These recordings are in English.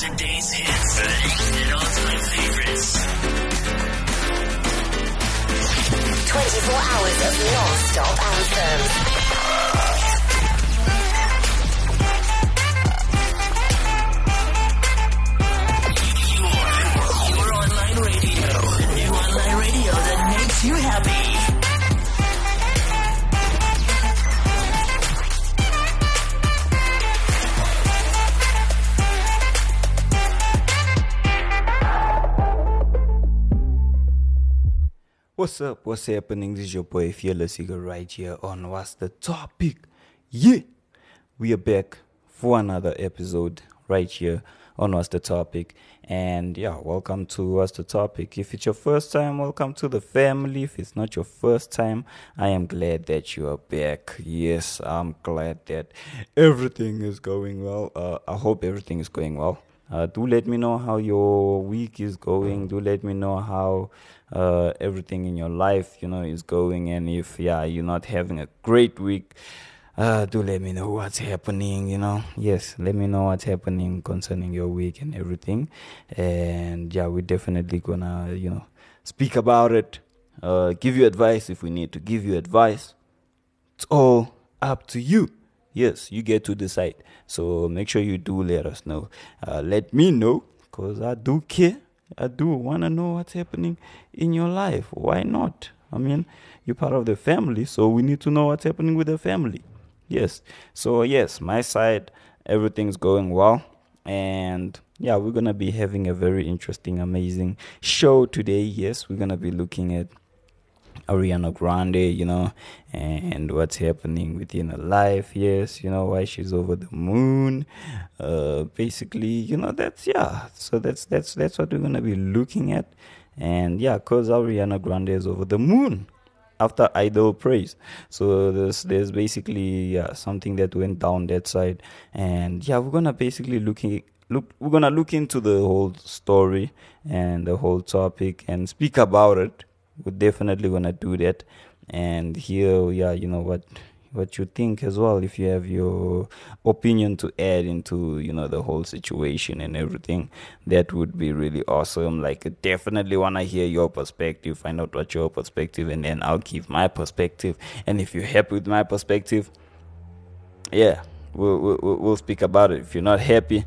Today's hits and all-time favorites. 24 hours of non-stop anthems. What's up? What's happening? This is your boy Fearless Eagle right here on What's the Topic? Yeah! We are back for another episode right here on What's the Topic. And yeah, welcome to What's the Topic. If it's your first time, welcome to the family. If it's not your first time, I am glad that you are back. Yes, I'm glad that everything is going well. Uh, I hope everything is going well. Uh, do let me know how your week is going. Do let me know how uh, everything in your life, you know, is going. And if yeah, you're not having a great week, uh, do let me know what's happening. You know, yes, let me know what's happening concerning your week and everything. And yeah, we're definitely gonna, you know, speak about it. Uh, give you advice if we need to give you advice. It's all up to you. Yes, you get to decide. So make sure you do let us know. Uh, let me know because I do care. I do want to know what's happening in your life. Why not? I mean, you're part of the family, so we need to know what's happening with the family. Yes. So, yes, my side, everything's going well. And yeah, we're going to be having a very interesting, amazing show today. Yes, we're going to be looking at Ariana Grande, you know, and what's happening within her life. Yes, you know why she's over the moon. Uh, basically, you know that's yeah. So that's that's that's what we're gonna be looking at, and yeah, cause Ariana Grande is over the moon after idol praise. So there's there's basically yeah something that went down that side, and yeah, we're gonna basically looking look we're gonna look into the whole story and the whole topic and speak about it we're definitely gonna do that. And here yeah you know what what you think as well if you have your opinion to add into you know the whole situation and everything that would be really awesome. Like definitely want to hear your perspective find out what your perspective and then i'll give my perspective. And if you're happy with my perspective yeah we'll, we'll, we'll speak about it. If you're not happy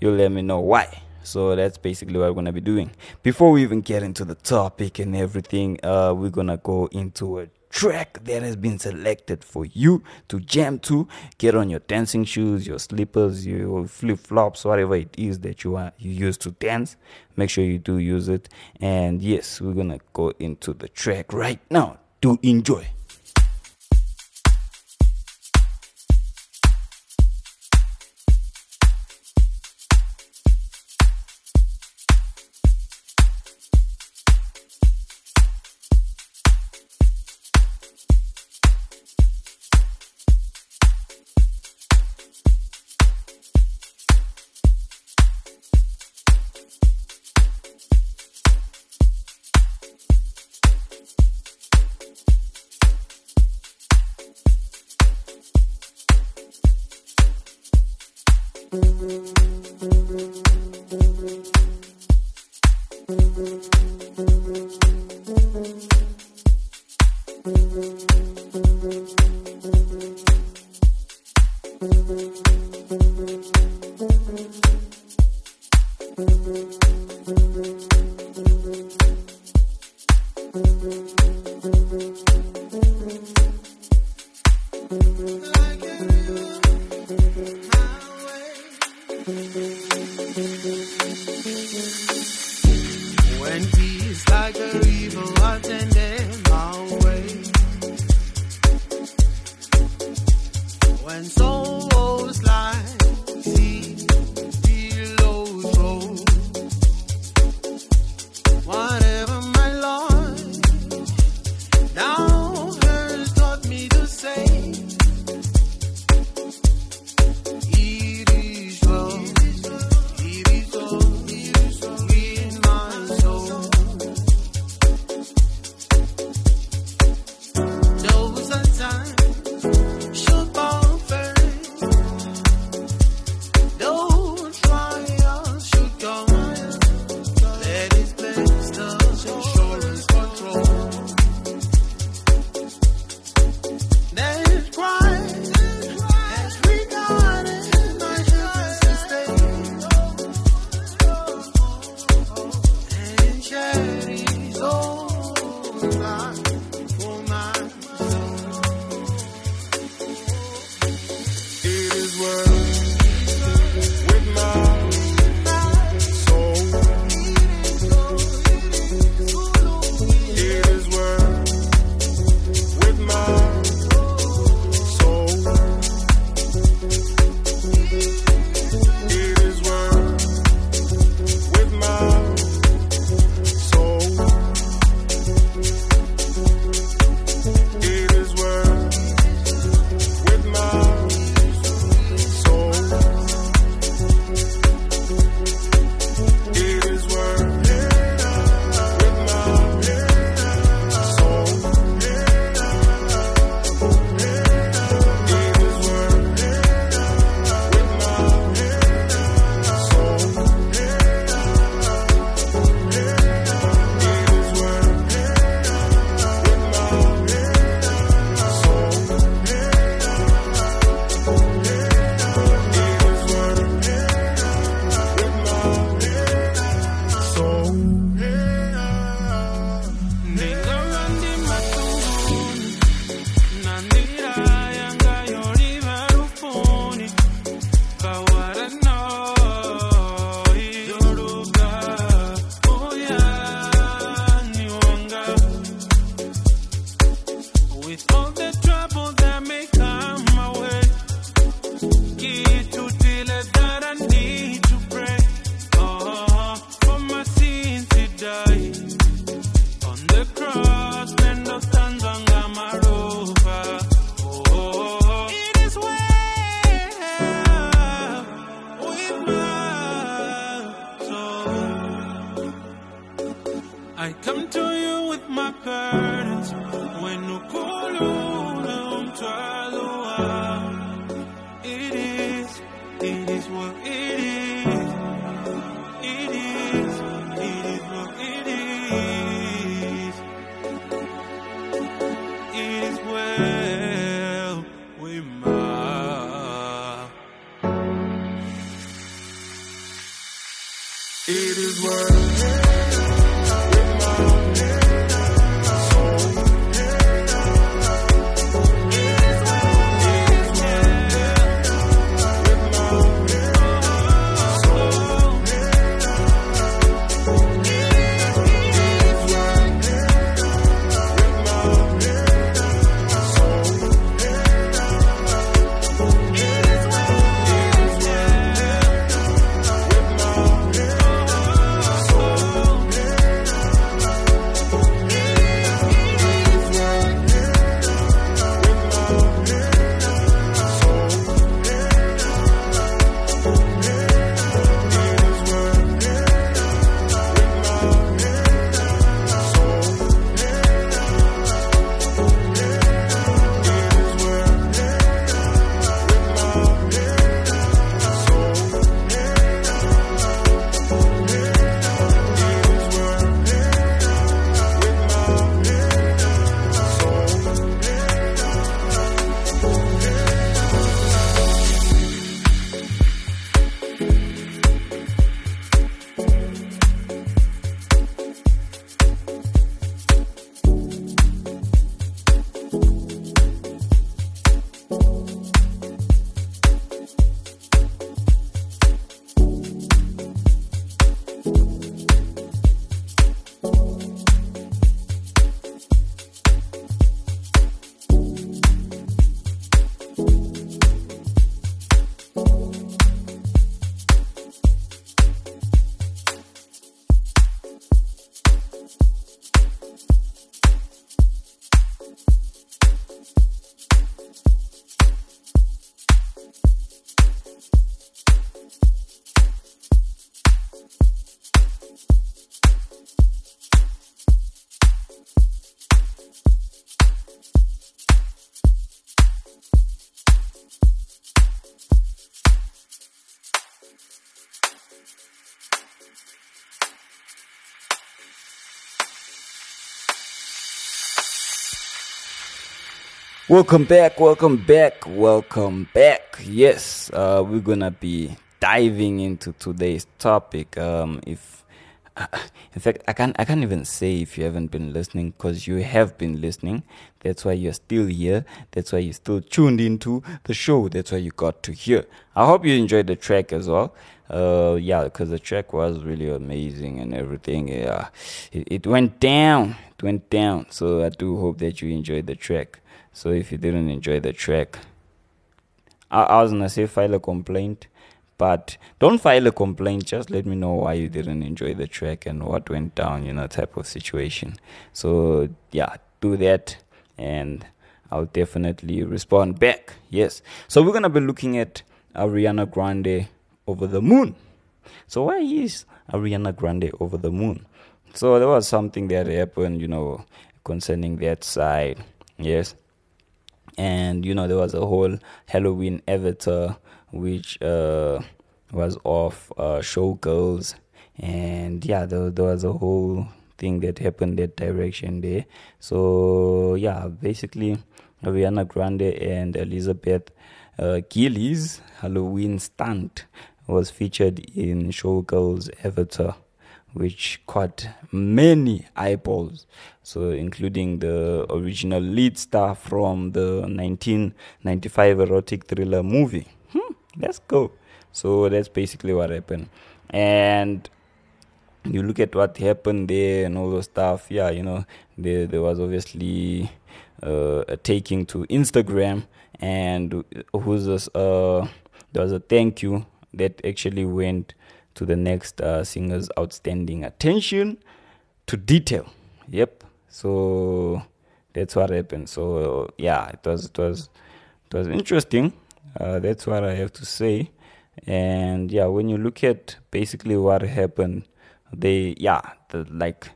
you'll let me know why so that's basically what we're gonna be doing. Before we even get into the topic and everything, uh, we're gonna go into a track that has been selected for you to jam to. Get on your dancing shoes, your slippers, your flip flops, whatever it is that you are you use to dance. Make sure you do use it. And yes, we're gonna go into the track right now. Do enjoy. When It is worth with Welcome back, welcome back, welcome back. Yes, uh, we're gonna be diving into today's topic. Um, if in fact, I can't I can't even say if you haven't been listening because you have been listening. That's why you're still here. That's why you're still tuned into the show. That's why you got to hear. I hope you enjoyed the track as well. Uh, yeah, because the track was really amazing and everything. Yeah, it, it went down. It went down. So I do hope that you enjoyed the track. So if you didn't enjoy the track, I, I was gonna say file a complaint, but don't file a complaint. Just let me know why you didn't enjoy the track and what went down, you know, type of situation. So yeah, do that, and I'll definitely respond back. Yes. So we're gonna be looking at Ariana Grande over the moon. So why is Ariana Grande over the moon? So there was something that happened, you know, concerning that side. Yes and you know there was a whole Halloween avatar which uh, was of uh, showgirls, and yeah, there, there was a whole thing that happened that direction there. So yeah, basically Ariana Grande and Elizabeth uh, Gillies Halloween stunt was featured in Showgirls Avatar which caught many eyeballs. So, including the original lead star from the 1995 erotic thriller movie. Hmm, let's go. So, that's basically what happened. And you look at what happened there and all the stuff. Yeah, you know, there, there was obviously uh, a taking to Instagram, and who's this? Uh, there was a thank you that actually went to the next uh, singer's outstanding attention to detail. Yep. So that's what happened. So yeah, it was it was it was interesting. Uh, that's what I have to say. And yeah, when you look at basically what happened, they yeah, the, like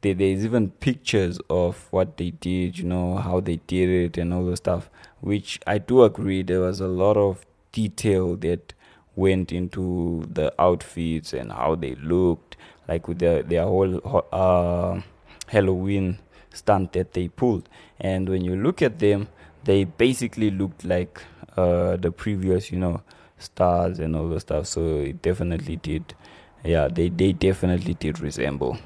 they, there's even pictures of what they did, you know, how they did it and all the stuff. Which I do agree, there was a lot of detail that went into the outfits and how they looked, like with their their whole uh, Halloween stunt that they pulled. And when you look at them, they basically looked like uh, the previous, you know, stars and all the stuff. So it definitely did, yeah, they they definitely did resemble.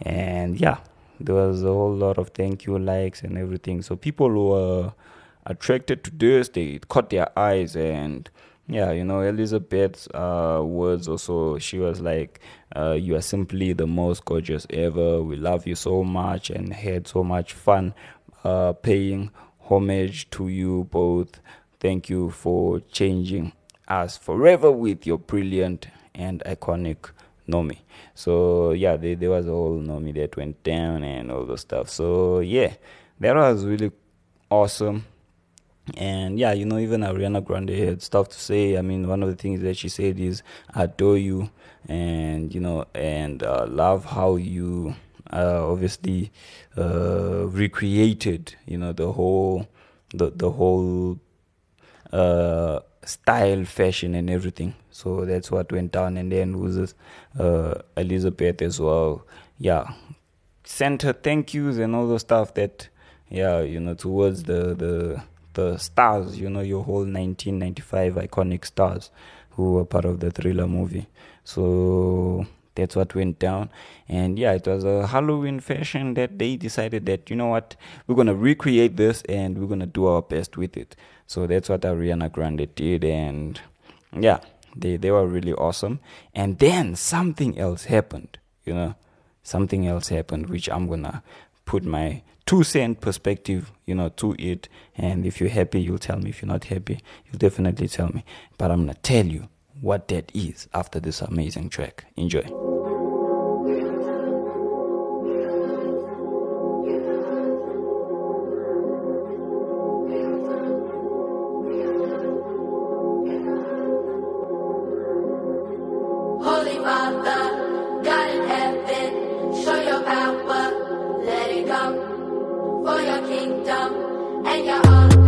And yeah, there was a whole lot of thank you likes and everything. So people were attracted to this. They caught their eyes and yeah, you know, Elizabeth's uh, words also, she was like, uh, You are simply the most gorgeous ever. We love you so much and had so much fun uh, paying homage to you both. Thank you for changing us forever with your brilliant and iconic Nomi. So, yeah, there, there was a whole Nomi that went down and all the stuff. So, yeah, that was really awesome and yeah, you know, even Ariana Grande had stuff to say. I mean, one of the things that she said is I adore you, and you know, and uh, love how you uh, obviously uh, recreated, you know, the whole, the the whole uh, style, fashion, and everything. So that's what went down. And then was uh, Elizabeth as well. Yeah, sent her thank yous and all the stuff that, yeah, you know, towards the the the stars, you know, your whole 1995 iconic stars who were part of the thriller movie. So that's what went down. And yeah, it was a Halloween fashion that they decided that, you know what, we're going to recreate this and we're going to do our best with it. So that's what Ariana Grande did. And yeah, they, they were really awesome. And then something else happened, you know, something else happened, which I'm going to put my two cent perspective, you know, to it. And if you're happy, you'll tell me. If you're not happy, you'll definitely tell me. But I'm gonna tell you what that is after this amazing track. Enjoy. Holy Father, God in heaven, show your power, for your kingdom and your honor.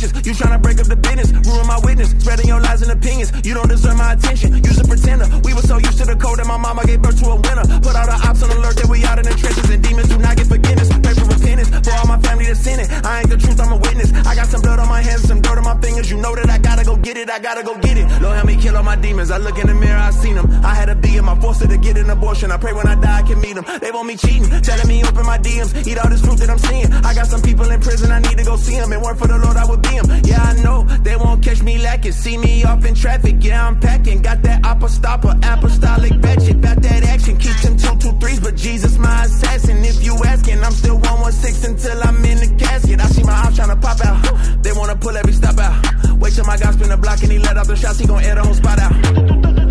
Your. You tryna break up the business, ruin my witness, spreading your lies and opinions. You don't deserve my attention. You's a pretender. We were so used to the code that my mama gave birth to a winner. Put all the ops on alert that we out in the trenches and demons do not get forgiveness. Pray for repentance for all my family that's in it. I ain't the truth, I'm a witness. I got some blood on my hands, some dirt on my fingers. You know that I gotta go get it. I gotta go get it. Lord help me kill all my demons. I look in the mirror, I seen them. I had to be in my forced to get an abortion. I pray when I die I can meet them. They want me cheating, telling me open my DMs, eat all this fruit that I'm seeing. I got some people in prison, I need to go see them. And work for the Lord, I would them. Yeah, I know they won't catch me lacking. See me off in traffic, yeah, I'm packing. Got that apostopper, apostolic batchet. About that action, keep them two, two, threes, but Jesus my assassin. If you asking, I'm still 116 until I'm in the casket. I see my ops trying to pop out. They wanna pull every stop out. Wait till my guy spin the block and he let off the shots, he gon' air the whole spot out.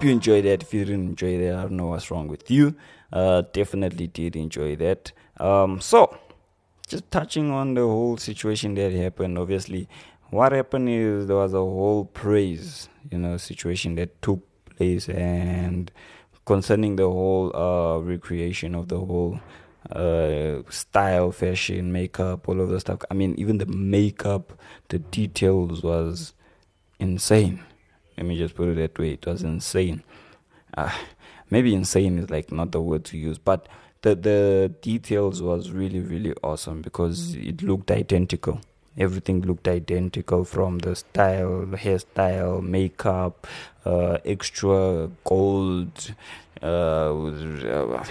Hope you enjoyed that. If you didn't enjoy that, I don't know what's wrong with you. Uh, definitely did enjoy that. Um, so, just touching on the whole situation that happened. Obviously, what happened is there was a whole praise, you know, situation that took place, and concerning the whole uh, recreation of the whole uh, style, fashion, makeup, all of the stuff. I mean, even the makeup, the details was insane. Let me just put it that way. It was insane. Uh, maybe insane is like not the word to use, but the the details was really really awesome because it looked identical. Everything looked identical from the style, hairstyle, makeup, uh, extra gold. Uh,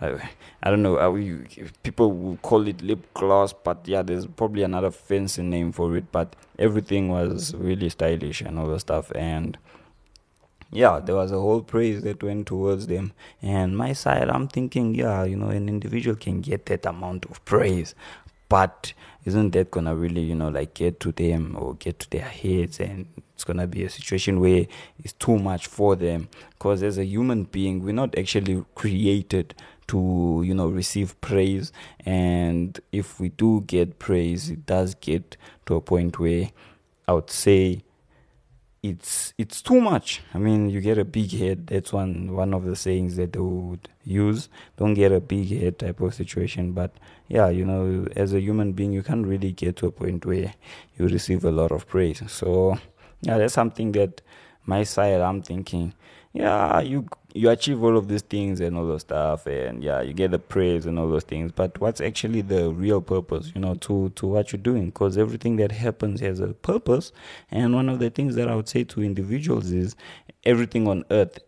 uh, I, don't know. Uh, we, people will call it lip gloss, but yeah, there's probably another fancy name for it. But everything was really stylish and all the stuff. And yeah, there was a whole praise that went towards them. And my side, I'm thinking, yeah, you know, an individual can get that amount of praise, but isn't that gonna really, you know, like get to them or get to their heads? And it's gonna be a situation where it's too much for them. Because as a human being, we're not actually created to, you know, receive praise. And if we do get praise, it does get to a point where I would say it's it's too much. I mean, you get a big head. That's one one of the sayings that they would use. Don't get a big head type of situation. But yeah, you know, as a human being, you can't really get to a point where you receive a lot of praise. So yeah, that's something that my side I'm thinking. Yeah, you you achieve all of these things and all those stuff, and yeah, you get the praise and all those things. But what's actually the real purpose, you know, to to what you're doing? Because everything that happens has a purpose, and one of the things that I would say to individuals is everything on earth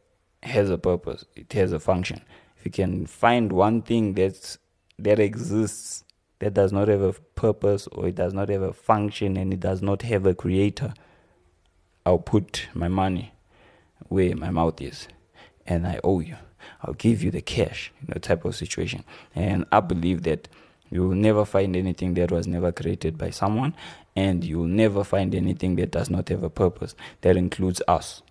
has a purpose. It has a function. If you can find one thing that's that exists that does not have a purpose or it does not have a function and it does not have a creator, I'll put my money where my mouth is and I owe you. I'll give you the cash, you know, type of situation. And I believe that you will never find anything that was never created by someone, and you will never find anything that does not have a purpose. That includes us.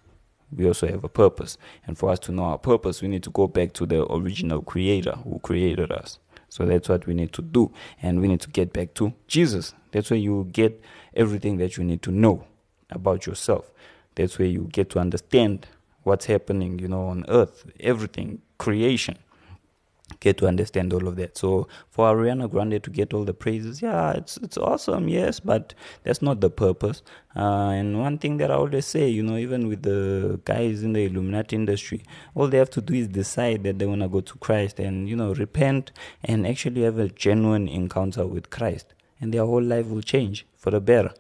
We also have a purpose. And for us to know our purpose, we need to go back to the original creator who created us. So that's what we need to do. And we need to get back to Jesus. That's where you get everything that you need to know about yourself. That's where you get to understand what's happening, you know, on earth, everything, creation. get to understand all of that. So for Ariana Grande to get all the praises, yeah, it's it's awesome, yes, but that's not the purpose. Uh, and one thing that I always say, you know, even with the guys in the Illuminati industry, all they have to do is decide that they want to go to Christ and you know repent and actually have a genuine encounter with Christ, and their whole life will change for the better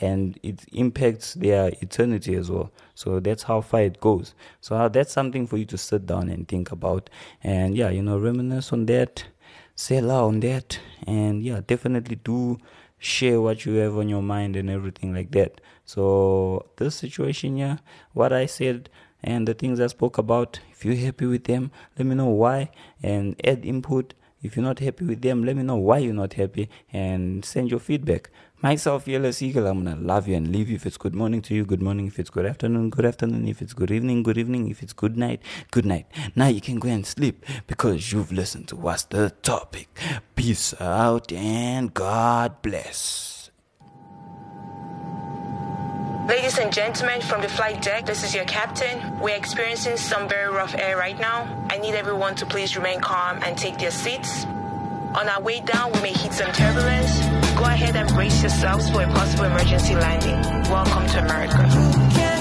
and it impacts their eternity as well. So that's how far it goes. So uh, that's something for you to sit down and think about, and yeah, you know, reminisce on that, sell out on that, and yeah, definitely do share what you have on your mind and everything like that. So this situation, yeah, what I said and the things I spoke about, if you're happy with them, let me know why and add input. If you're not happy with them, let me know why you're not happy and send your feedback. Myself, Fearless Eagle, I'm gonna love you and leave you. If it's good morning to you, good morning. If it's good afternoon, good afternoon. If it's good evening, good evening. If it's good night, good night. Now you can go and sleep because you've listened to what's the topic. Peace out and God bless. Ladies and gentlemen, from the flight deck, this is your captain. We're experiencing some very rough air right now. I need everyone to please remain calm and take their seats. On our way down, we may hit some turbulence. Go ahead and brace yourselves for a possible emergency landing. Welcome to America.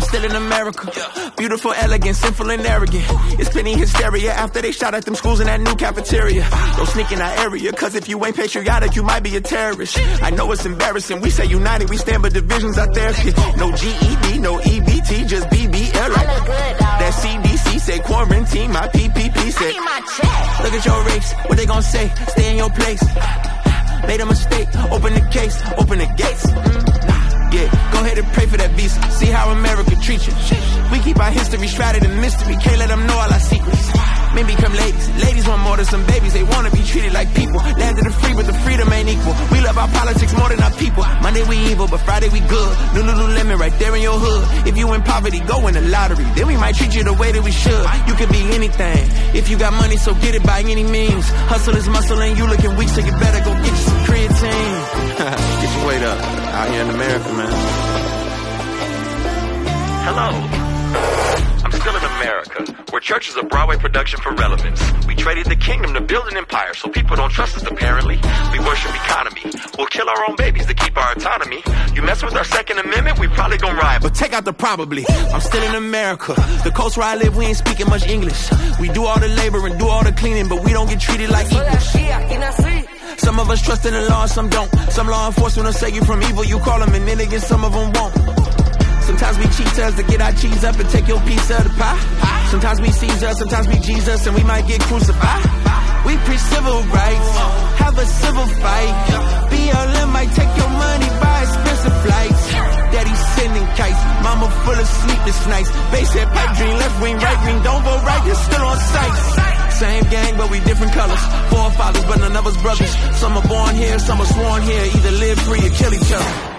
I'm still in America. Beautiful, elegant, sinful, and arrogant. It's plenty hysteria after they shot at them schools in that new cafeteria. Don't sneak in our area, cause if you ain't patriotic, you might be a terrorist. I know it's embarrassing. We say united, we stand, but divisions out there. No GED, no EBT, just BBL. I look good, dog. That CDC say quarantine, my PPP say. My check. Look at your race, what they gon' say? Stay in your place. Made a mistake, open the case, open the gates. Mm, Yeah, go ahead and pray for that visa. See how America treats you. We keep our history shrouded in mystery. Can't let them know all our secrets. Men become ladies. Ladies want more than some babies. Evil, but Friday we good. New Lululemon right there in your hood. If you in poverty, go in the lottery. Then we might treat you the way that we should. You could be anything. If you got money, so get it by any means. Hustle is muscle and you looking weak, so you better go get you some creatine. get your weight up. Out here in America, man. Hello. I'm still in America, where church is a Broadway production for relevance. We traded the kingdom to build an empire, so people don't trust us apparently. We worship economy. We'll kill our own babies to keep our autonomy. You mess with our Second Amendment, we probably gon' riot. But take out the probably. I'm still in America. The coast where I live, we ain't speaking much English. We do all the labor and do all the cleaning, but we don't get treated like equals. Some of us trust in the law, some don't. Some law enforcement will save you from evil. You call them, and then again, some of them won't. Sometimes we cheat us to get our cheese up and take your piece of the pie. Sometimes we Caesar, sometimes we Jesus, and we might get crucified. We preach civil rights, have a civil fight. BLM might take your money, buy expensive flights. Daddy sending kites, mama full of sleepless nights. Base head pipe dream, left wing, right wing, don't vote right, you're still on sight. Same gang, but we different colors. Forefathers, but none of us brothers. Some are born here, some are sworn here. Either live free or kill each other.